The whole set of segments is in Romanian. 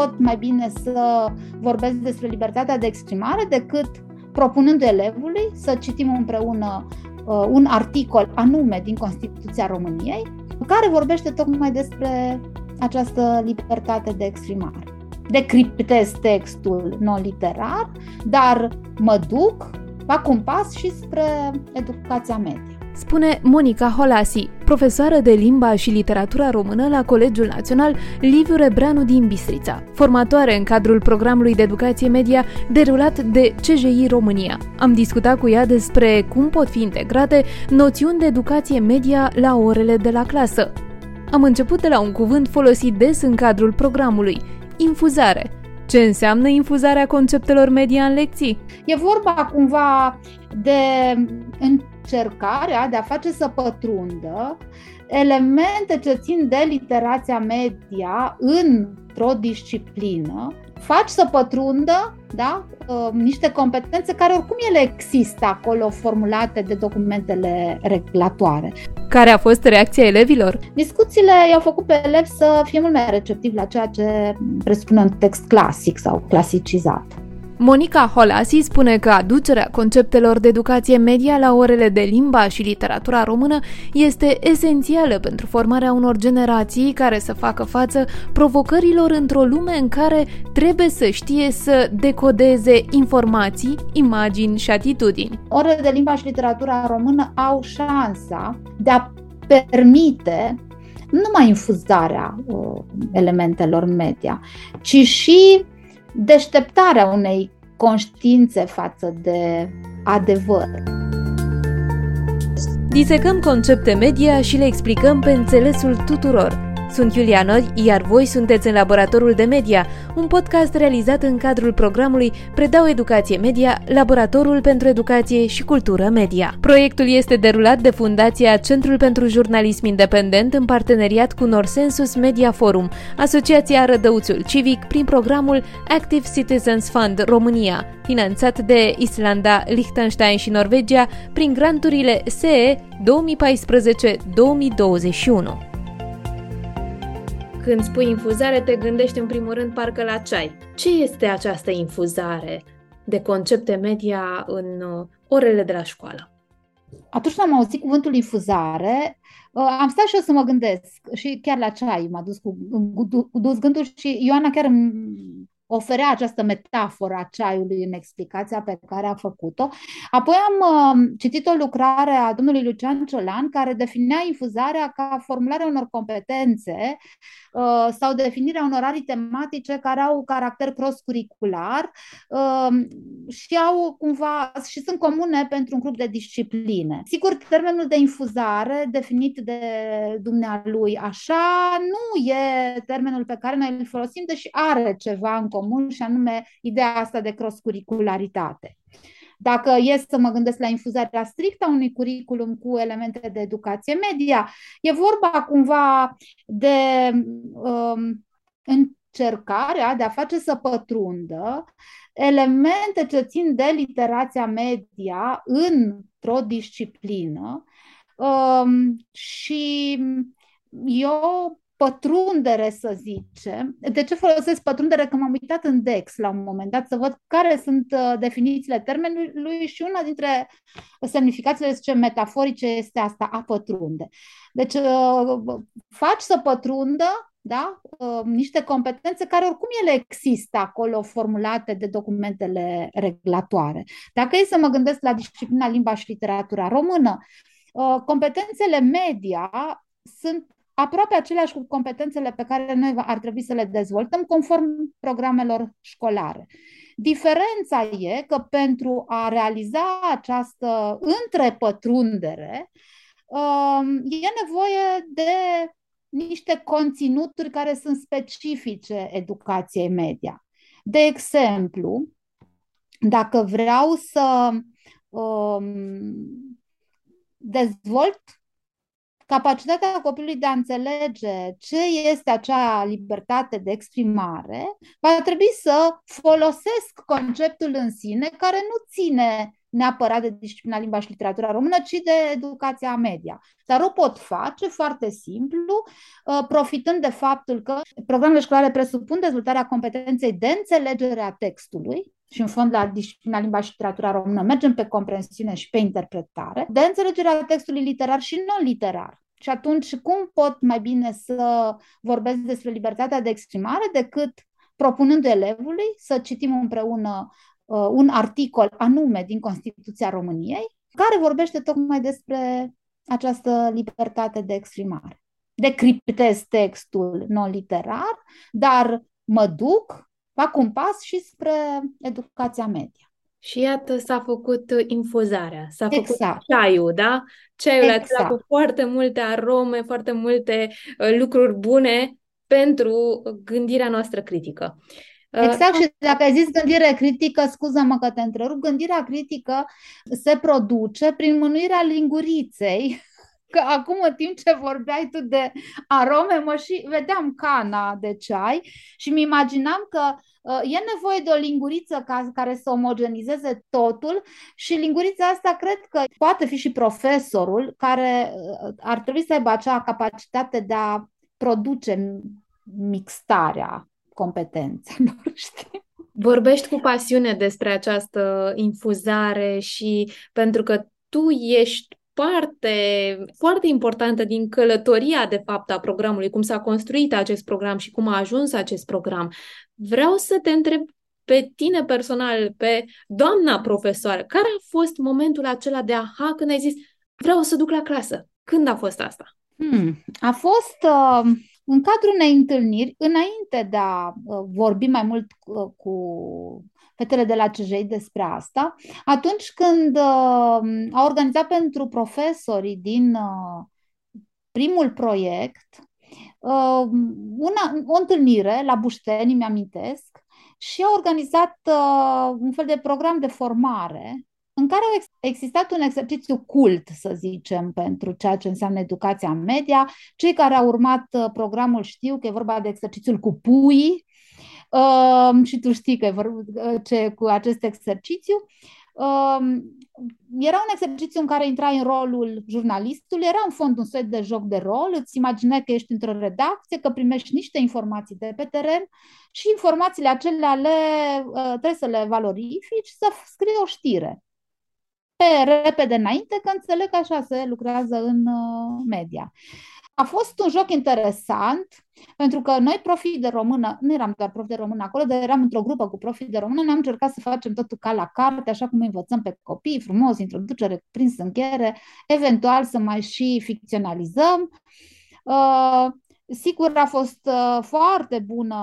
pot mai bine să vorbesc despre libertatea de exprimare decât propunând elevului să citim împreună uh, un articol anume din Constituția României care vorbește tocmai despre această libertate de exprimare. Decriptez textul non-literar, dar mă duc, fac un pas și spre educația media spune Monica Holasi, profesoară de limba și literatura română la Colegiul Național Liviu Rebreanu din Bistrița, formatoare în cadrul programului de educație media derulat de CJI România. Am discutat cu ea despre cum pot fi integrate noțiuni de educație media la orele de la clasă. Am început de la un cuvânt folosit des în cadrul programului, infuzare. Ce înseamnă infuzarea conceptelor media în lecții? E vorba cumva de încercarea de a face să pătrundă elemente ce țin de literația media într-o disciplină, faci să pătrundă da, uh, niște competențe care oricum ele există acolo formulate de documentele regulatoare. Care a fost reacția elevilor? Discuțiile i-au făcut pe elevi să fie mult mai receptivi la ceea ce presupune un text clasic sau clasicizat. Monica Holasi spune că aducerea conceptelor de educație media la orele de limba și literatura română este esențială pentru formarea unor generații care să facă față provocărilor într-o lume în care trebuie să știe să decodeze informații, imagini și atitudini. Orele de limba și literatura română au șansa de a permite nu numai infuzarea uh, elementelor media, ci și deșteptarea unei conștiințe față de adevăr. Disecăm concepte media și le explicăm pe înțelesul tuturor – sunt Iulia Nori, iar voi sunteți în Laboratorul de Media, un podcast realizat în cadrul programului Predau Educație Media, Laboratorul pentru Educație și Cultură Media. Proiectul este derulat de Fundația Centrul pentru Jurnalism Independent în parteneriat cu Norsensus Media Forum, Asociația Rădăuțul Civic, prin programul Active Citizens Fund România, finanțat de Islanda, Liechtenstein și Norvegia prin granturile SE 2014-2021. Când spui infuzare, te gândești în primul rând parcă la ceai. Ce este această infuzare de concepte media în uh, orele de la școală? Atunci când am auzit cuvântul infuzare, uh, am stat și eu să mă gândesc și chiar la ceai m-a dus cu, cu, cu dus gândul și Ioana chiar oferea această metaforă a ceaiului în explicația pe care a făcut-o. Apoi am uh, citit o lucrare a domnului Lucian Ciolan care definea infuzarea ca formularea unor competențe uh, sau definirea unor arii tematice care au caracter cross-curricular uh, și au cumva și sunt comune pentru un grup de discipline. Sigur, termenul de infuzare definit de dumnealui așa nu e termenul pe care noi îl folosim, deși are ceva în comun și anume ideea asta de cross-curricularitate. Dacă e să mă gândesc la infuzarea strictă a unui curriculum cu elemente de educație media, e vorba cumva de um, încercarea de a face să pătrundă elemente ce țin de literația media într-o disciplină um, și eu pătrundere, să zicem. De ce folosesc pătrundere? Că m-am uitat în DEX la un moment dat să văd care sunt uh, definițiile termenului și una dintre semnificațiile zice, metaforice este asta, a pătrunde. Deci uh, faci să pătrundă da? Uh, niște competențe care oricum ele există acolo formulate de documentele regulatoare. Dacă e să mă gândesc la disciplina limba și literatura română, competențele media sunt aproape aceleași cu competențele pe care noi ar trebui să le dezvoltăm conform programelor școlare. Diferența e că pentru a realiza această întrepătrundere, um, e nevoie de niște conținuturi care sunt specifice educației media. De exemplu, dacă vreau să um, dezvolt capacitatea copilului de a înțelege ce este acea libertate de exprimare, va trebui să folosesc conceptul în sine care nu ține neapărat de disciplina limba și literatura română, ci de educația media. Dar o pot face foarte simplu, uh, profitând de faptul că programele școlare presupun dezvoltarea competenței de înțelegere a textului, și în fond la disciplina limba și literatura română mergem pe comprensiune și pe interpretare, de înțelegerea textului literar și non-literar. Și atunci, cum pot mai bine să vorbesc despre libertatea de exprimare decât propunând elevului să citim împreună uh, un articol anume din Constituția României, care vorbește tocmai despre această libertate de exprimare. Decriptez textul non-literar, dar mă duc, fac un pas și spre educația media. Și iată, s-a făcut infuzarea, s-a făcut exact. ceaiul, da? Ceaiul exact. acela cu foarte multe arome, foarte multe uh, lucruri bune pentru gândirea noastră critică. Uh, exact, și dacă ai zis gândire critică, scuză-mă că te întrerup, gândirea critică se produce prin mânuirea linguriței că acum în timp ce vorbeai tu de arome, mă și vedeam cana de ceai și mi imaginam că uh, e nevoie de o linguriță ca, care să omogenizeze totul și lingurița asta cred că poate fi și profesorul care uh, ar trebui să aibă acea capacitate de a produce mixtarea competențelor, știi? Vorbești cu pasiune despre această infuzare și pentru că tu ești parte foarte importantă din călătoria, de fapt, a programului, cum s-a construit acest program și cum a ajuns acest program. Vreau să te întreb pe tine personal, pe doamna profesoară, care a fost momentul acela de aha când ai zis vreau să duc la clasă? Când a fost asta? Hmm, a fost uh, în cadrul unei întâlniri, înainte de a uh, vorbi mai mult uh, cu fetele de la CJI despre asta, atunci când uh, a organizat pentru profesorii din uh, primul proiect uh, una, o întâlnire la Bușteni, mi-amintesc, și a organizat uh, un fel de program de formare în care a existat un exercițiu cult, să zicem, pentru ceea ce înseamnă educația media. Cei care au urmat uh, programul știu că e vorba de exercițiul cu pui, uh, și tu știi că e vorba uh, ce, cu acest exercițiu. Uh, era un exercițiu în care intrai în rolul jurnalistului, era în fond un set de joc de rol, îți imaginai că ești într-o redacție, că primești niște informații de pe teren și informațiile acelea le, uh, trebuie să le valorifici, să scrii o știre pe repede înainte, că înțeleg că așa se lucrează în uh, media. A fost un joc interesant, pentru că noi, profii de română, nu eram doar profi de română acolo, dar eram într-o grupă cu profii de română, ne-am încercat să facem totul ca la carte, așa cum învățăm pe copii, frumos, introducere, prins încheiere, eventual să mai și ficționalizăm. Uh, Sigur, a fost uh, foarte bună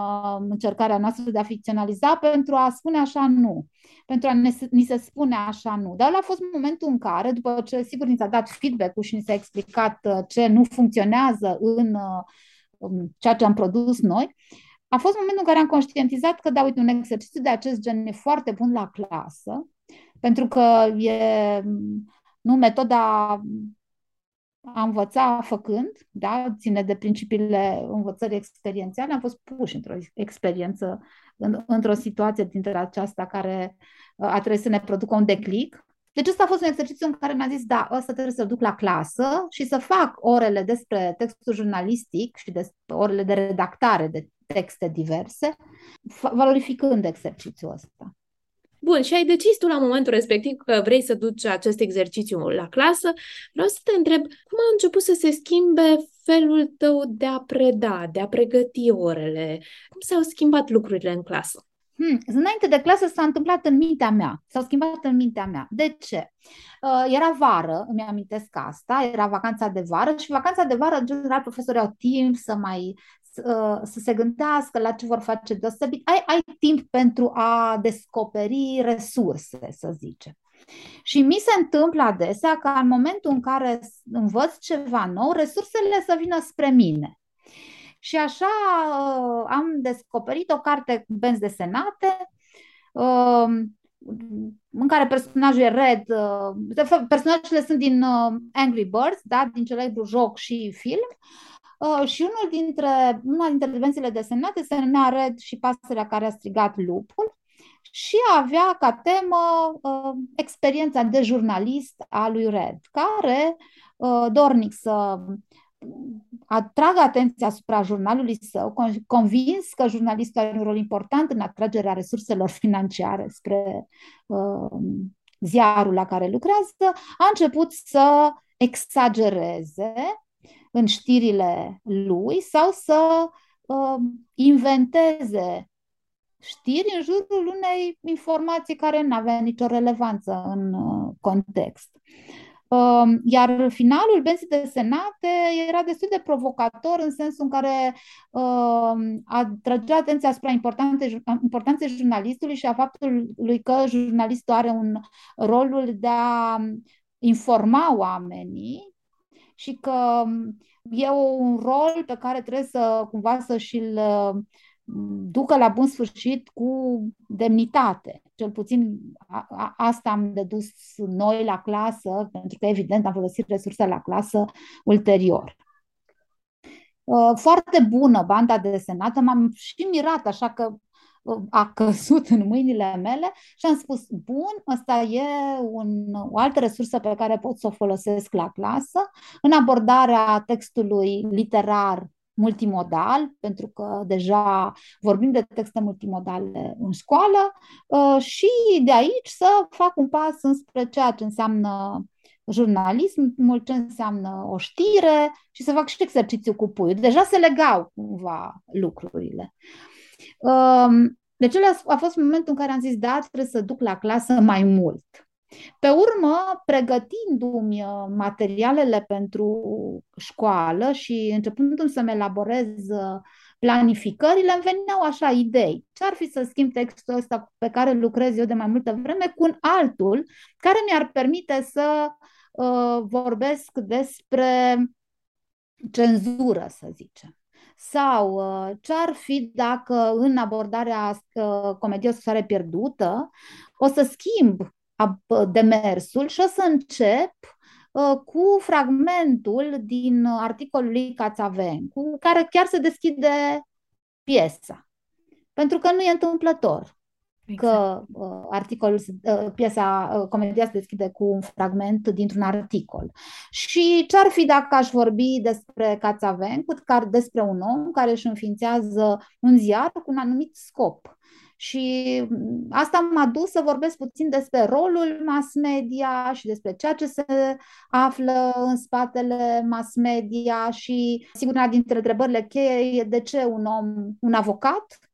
încercarea noastră de a ficționaliza pentru a spune așa nu, pentru a ne, ni se spune așa nu. Dar a fost momentul în care, după ce sigur ni s-a dat feedback-ul și ni s-a explicat uh, ce nu funcționează în uh, ceea ce am produs noi, a fost momentul în care am conștientizat că, da, uite, un exercițiu de acest gen e foarte bun la clasă, pentru că e nu metoda a învăța făcând, da, ține de principiile învățării experiențiale, am fost puși într-o experiență, în, într-o situație dintre aceasta care uh, a trebuit să ne producă un declic. Deci ăsta a fost un exercițiu în care mi-a zis, da, ăsta trebuie să-l duc la clasă și să fac orele despre textul jurnalistic și despre orele de redactare de texte diverse, valorificând exercițiul ăsta. Bun, și ai decis tu la momentul respectiv că vrei să duci acest exercițiu la clasă. Vreau să te întreb cum a început să se schimbe felul tău de a preda, de a pregăti orele? Cum s-au schimbat lucrurile în clasă? Hmm, înainte de clasă s-a întâmplat în mintea mea, s-au schimbat în mintea mea. De ce? Uh, era vară, îmi amintesc asta, era vacanța de vară și vacanța de vară, în general, profesorii au timp să mai Uh, să se gândească la ce vor face deosebit. Ai, ai timp pentru a descoperi resurse, să zicem. Și mi se întâmplă adesea că în momentul în care învăț ceva nou, resursele să vină spre mine. Și așa uh, am descoperit o carte cu benzi desenate, uh, în care personajul e Red. De fapt, personajele sunt din Angry Birds, da? din celebrul joc și film. Uh, și unul dintre, una dintre intervențiile desemnate se numea Red și pasărea care a strigat lupul și avea ca temă uh, experiența de jurnalist a lui Red, care, uh, dornic să atragă atenția asupra jurnalului său, convins că jurnalistul are un rol important în atragerea resurselor financiare spre uh, ziarul la care lucrează, a început să exagereze în știrile lui sau să uh, inventeze știri în jurul unei informații care nu avea nicio relevanță în uh, context. Um, iar finalul benzii de senate era destul de provocator în sensul în care uh, atragea atenția asupra importanței jurnalistului și a faptului că jurnalistul are un rolul de a informa oamenii și că e un rol pe care trebuie să cumva să și-l ducă la bun sfârșit cu demnitate. Cel puțin a, a, asta am dedus noi la clasă, pentru că evident am folosit resurse la clasă ulterior. Uh, foarte bună banda desenată, m-am și mirat, așa că uh, a căzut în mâinile mele și am spus, bun, asta e un, o altă resursă pe care pot să o folosesc la clasă. În abordarea textului literar multimodal, pentru că deja vorbim de texte multimodale în școală uh, și de aici să fac un pas înspre ceea ce înseamnă jurnalism, mult ce înseamnă o știre și să fac și exercițiu cu puiul. Deja se legau cumva lucrurile. Um, deci a fost momentul în care am zis, da, trebuie să duc la clasă mai mult. Pe urmă, pregătindu-mi uh, materialele pentru școală și începând să-mi elaborez uh, planificările, îmi veneau așa idei. Ce-ar fi să schimb textul ăsta pe care lucrez eu de mai multă vreme cu un altul care mi-ar permite să uh, vorbesc despre cenzură, să zicem. Sau uh, ce-ar fi dacă în abordarea uh, comediei o pierdută o să schimb demersul și o să încep uh, cu fragmentul din articolul lui Cațavencu, care chiar se deschide piesa. Pentru că nu e întâmplător exact. că uh, articolul, uh, piesa, uh, comedia se deschide cu un fragment dintr-un articol. Și ce-ar fi dacă aș vorbi despre Cațavencu, despre un om care își înființează un ziar cu un anumit scop? Și mm, asta m-a dus să vorbesc puțin despre rolul mass media și despre ceea ce se află în spatele mass media și, sigur, una dintre întrebările cheie e de ce un om, un avocat, uh,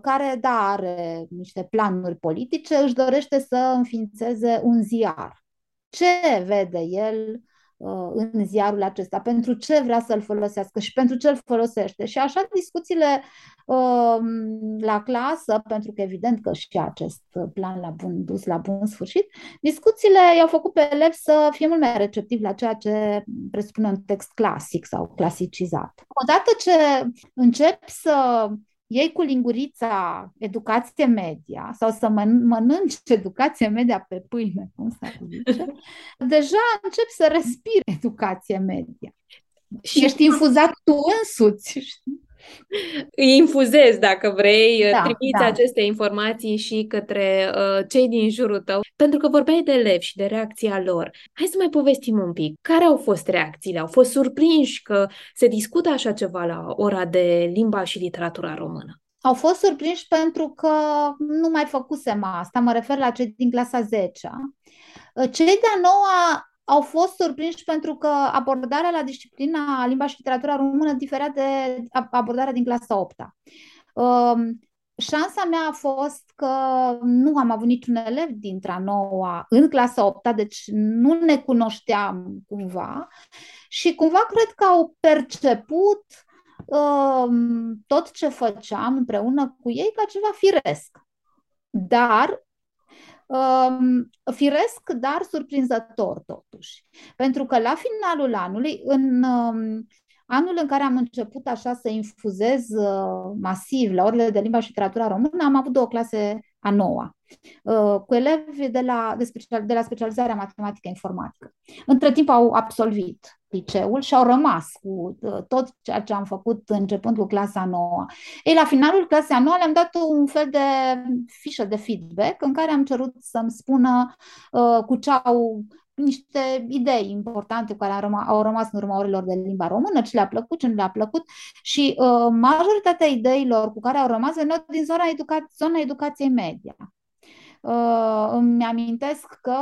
care, da, are niște planuri politice, își dorește să înființeze un ziar. Ce vede el Uh, în ziarul acesta, pentru ce vrea să-l folosească și pentru ce îl folosește. Și așa discuțiile uh, la clasă, pentru că evident că și acest plan la bun dus la bun sfârșit, discuțiile i-au făcut pe elevi să fie mult mai receptivi la ceea ce presupune un text clasic sau clasicizat. Odată ce încep să iei cu lingurița educație media sau să mănânci educație media pe pâine, cum să zice, deja începi să respiri educație media. Și ești infuzat tu însuți. Știi? Îi infuzezi, dacă vrei, da, trimiți da. aceste informații și către uh, cei din jurul tău, pentru că vorbeai de elevi și de reacția lor. Hai să mai povestim un pic. Care au fost reacțiile? Au fost surprinși că se discută așa ceva la ora de limba și literatura română? Au fost surprinși pentru că nu mai făcusem asta, mă refer la cei din clasa 10 Cei de-a noua au fost surprinși pentru că abordarea la disciplina limba și literatura română diferea de abordarea din clasa 8 -a. Um, șansa mea a fost că nu am avut niciun elev dintre a noua în clasa 8 deci nu ne cunoșteam cumva și cumva cred că au perceput uh, tot ce făceam împreună cu ei ca ceva firesc. Dar um, firesc, dar surprinzător totuși. Pentru că la finalul anului, în um, anul în care am început așa să infuzez uh, masiv la orele de limba și literatura română, am avut două clase a noua, cu elevi de la, de, special, de la specializarea matematică informatică. Între timp au absolvit liceul și au rămas cu tot ceea ce am făcut începând cu clasa nouă. Ei, la finalul clasei a nouă le-am dat un fel de fișă de feedback în care am cerut să-mi spună uh, cu ce au niște idei importante cu care au rămas, au rămas în urma orelor de limba română, ce le-a plăcut, ce nu le-a plăcut și uh, majoritatea ideilor cu care au rămas veneau din zona, educa- zona educației media. Uh, îmi amintesc că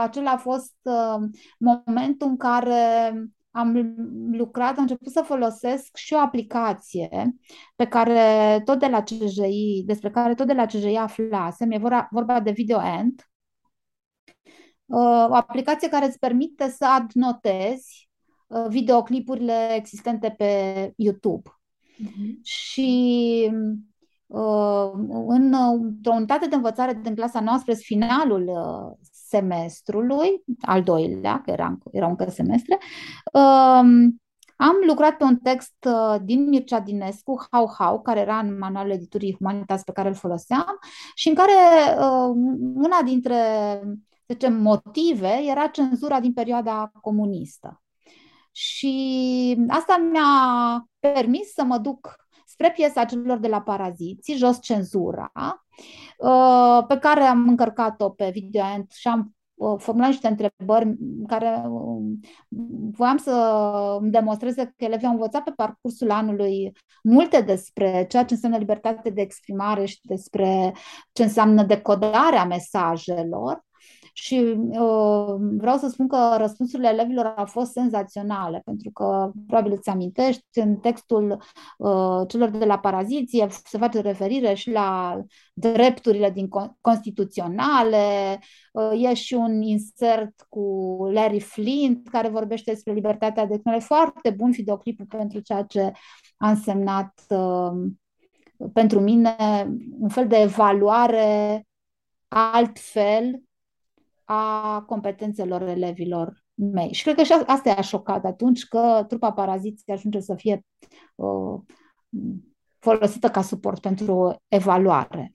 acela a fost uh, momentul în care am lucrat, am început să folosesc și o aplicație pe care tot de la CJI, despre care tot de la CJI aflasem, e vorba, vorba de VideoAnt, o aplicație care îți permite să adnotezi uh, videoclipurile existente pe YouTube. Uh-huh. Și uh, în, într-o unitate de învățare din clasa noastră, finalul uh, semestrului, al doilea, că era, era încă semestre, um, am lucrat pe un text din Mircea Dinescu, How How, care era în manualul editurii Humanitas pe care îl foloseam și în care una dintre zicem, motive era cenzura din perioada comunistă. Și asta mi-a permis să mă duc spre piesa celor de la Paraziții, Jos Cenzura, uh, pe care am încărcat-o pe VideoEnt și am uh, formulat niște întrebări care um, voiam să îmi demonstreze că elevii au învățat pe parcursul anului multe despre ceea ce înseamnă libertate de exprimare și despre ce înseamnă decodarea mesajelor și uh, vreau să spun că răspunsurile elevilor au fost senzaționale, pentru că, probabil îți amintești, în textul uh, celor de la Paraziție se face referire și la drepturile din constituționale, uh, e și un insert cu Larry Flint care vorbește despre libertatea de exprimare. Foarte bun videoclipul pentru ceea ce a însemnat uh, pentru mine un fel de evaluare altfel a competențelor elevilor mei. Și cred că și asta i-a șocat atunci că trupa paraziții ajunge să fie uh, folosită ca suport pentru evaluare.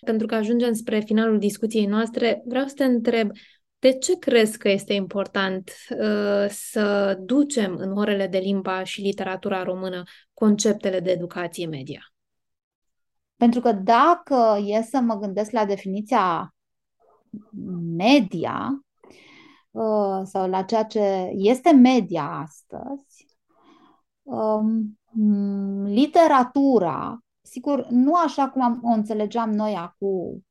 Pentru că ajungem spre finalul discuției noastre, vreau să te întreb, de ce crezi că este important uh, să ducem în orele de limba și literatura română conceptele de educație media? Pentru că dacă e să mă gândesc la definiția media uh, sau la ceea ce este media astăzi, um, literatura, sigur, nu așa cum o înțelegeam noi acum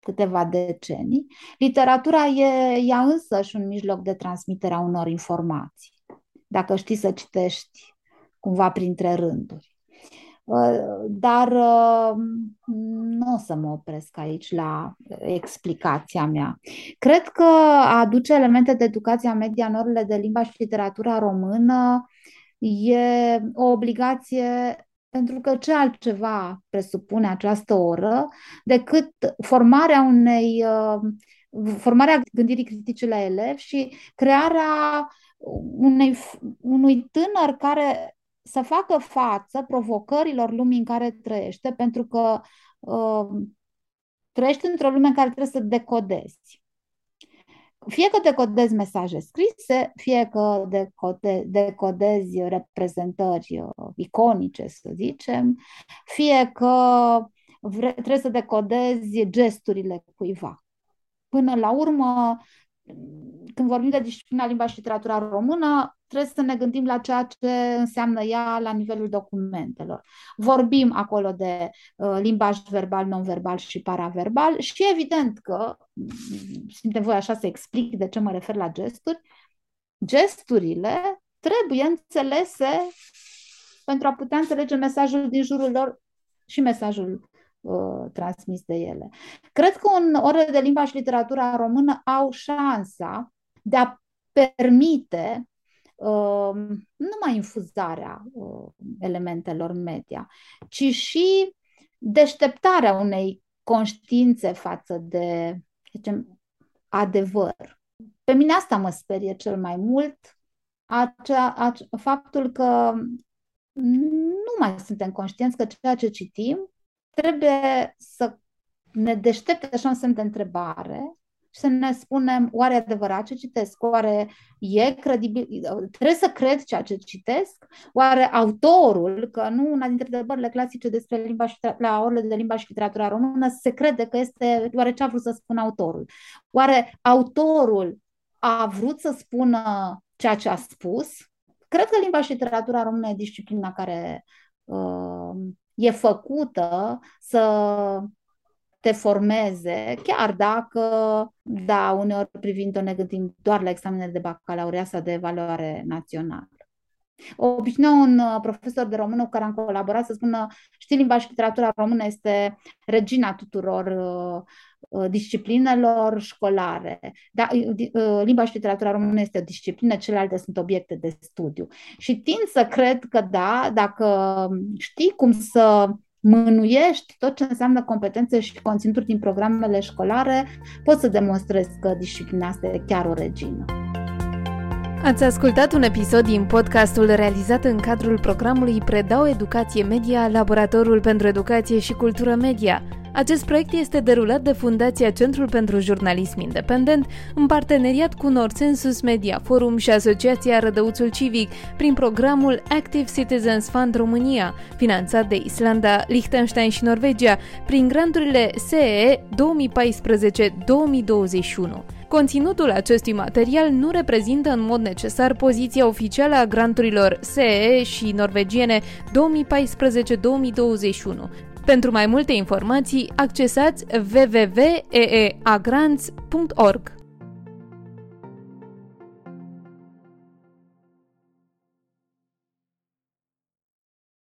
câteva decenii, literatura e ea însă și un mijloc de transmitere a unor informații. Dacă știi să citești cumva printre rânduri. Dar uh, nu o să mă opresc aici la explicația mea. Cred că aduce elemente de educație media în orele de limba și literatura română e o obligație pentru că ce altceva presupune această oră decât formarea unei uh, formarea gândirii critice la elevi și crearea unei, unui tânăr care să facă față provocărilor lumii în care trăiește, pentru că uh, trăiești într-o lume în care trebuie să decodezi. Fie că decodezi mesaje scrise, fie că decode, decodezi reprezentări uh, iconice, să zicem, fie că vre, trebuie să decodezi gesturile cuiva. Până la urmă, când vorbim de disciplina limba și literatura română, trebuie să ne gândim la ceea ce înseamnă ea la nivelul documentelor. Vorbim acolo de uh, limbaj verbal, non-verbal și paraverbal și evident că, simt nevoie așa să explic de ce mă refer la gesturi, gesturile trebuie înțelese pentru a putea înțelege mesajul din jurul lor și mesajul uh, transmis de ele. Cred că în ore de limba și literatura română au șansa de a permite uh, numai infuzarea uh, elementelor media, ci și deșteptarea unei conștiințe față de zicem, adevăr. Pe mine asta mă sperie cel mai mult, acea, acea, faptul că nu mai suntem conștienți că ceea ce citim trebuie să ne deștepte așa un semn de întrebare și să ne spunem, oare adevărat ce citesc? Oare e credibil? Trebuie să cred ceea ce citesc? Oare autorul, că nu una dintre întrebările clasice despre limba și, la orele de limba și literatura română, se crede că este, oare ce a vrut să spună autorul? Oare autorul a vrut să spună ceea ce a spus? Cred că limba și literatura română e disciplina care uh, e făcută să te formeze, chiar dacă, da, uneori privind-o ne gândim doar la examenele de bacalaureat sau de evaluare națională. Obișnuia un uh, profesor de română cu care am colaborat să spună, știi, limba și literatura română este regina tuturor uh, uh disciplinelor școlare. Da, uh, limba și literatura română este o disciplină, celelalte sunt obiecte de studiu. Și tind să cred că da, dacă știi cum să mânuiești tot ce înseamnă competențe și conținuturi din programele școlare, poți să demonstrezi că disciplina asta e chiar o regină. Ați ascultat un episod din podcastul realizat în cadrul programului Predau Educație Media, Laboratorul pentru Educație și Cultură Media. Acest proiect este derulat de Fundația Centrul pentru Jurnalism Independent în parteneriat cu Norsensus Media Forum și Asociația Rădăuțul Civic prin programul Active Citizens Fund România, finanțat de Islanda, Liechtenstein și Norvegia prin granturile SEE 2014-2021. Conținutul acestui material nu reprezintă în mod necesar poziția oficială a granturilor SEE și norvegiene 2014-2021, pentru mai multe informații, accesați www.eeagrants.org.